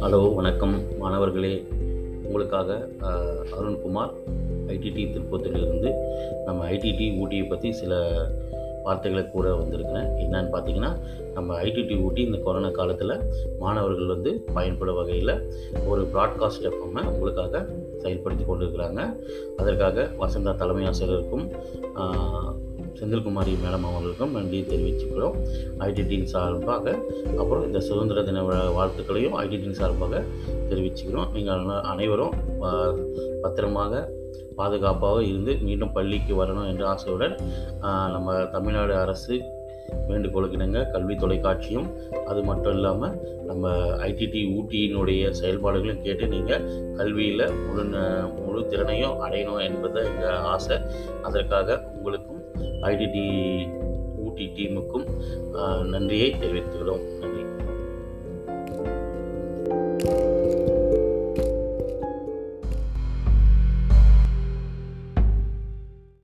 Hello வணக்கம். மாணவர்களே உங்களுக்காக அருண்குமார் ஐடிடி திருப்பத்தூரிலிருந்து நம்ம ஐடிடி ஊட்டியை பற்றி சில வார்த்தைகளை கூட வந்திருக்கிறேன். என்னன்னு பார்த்தீங்கன்னா நம்ம ஐடிடி ஊட்டி இந்த கொரோனா காலத்தில் மாணவர்கள் வந்து பயன்படும் வகையில் ஒரு ப்ராட்காஸ்ட் எஃப்எம்மை உங்களுக்காக செயல்படுத்தி கொண்டிருக்கிறாங்க. அதற்காக வசந்தா தலைமை ஆசிரியருக்கும் செந்தில்குமாரி மேடம் அவர்களுக்கும் நன்றி தெரிவிச்சுக்கிறோம். ஐடிடியின் சார்பாக அப்புறம் இந்த சுதந்திர தின விழா வாழ்த்துக்களையும் ஐடிடியின் சார்பாக தெரிவிச்சுக்கிறோம். நீங்கள் அனைவரும் பத்திரமாக பாதுகாப்பாக இருந்து மீண்டும் பள்ளிக்கு வரணும் என்ற ஆசையுடன் நம்ம தமிழ்நாடு அரசு வேண்டுகோளுக்கிணங்க கல்வி தொலைக்காட்சியும் அது மட்டும் இல்லாமல் நம்ம ஐடிடி ஊட்டியினுடைய செயல்பாடுகளையும் கேட்டு நீங்கள் கல்வியில் முழு முழு திறனையும் அடையணும் என்பது எங்கள் ஆசை. அதற்காக உங்களுக்கும் ஐடிடி ஊட்டி டீமுக்கும் நன்றியை தெரிவித்துள்ளோம். நன்றி.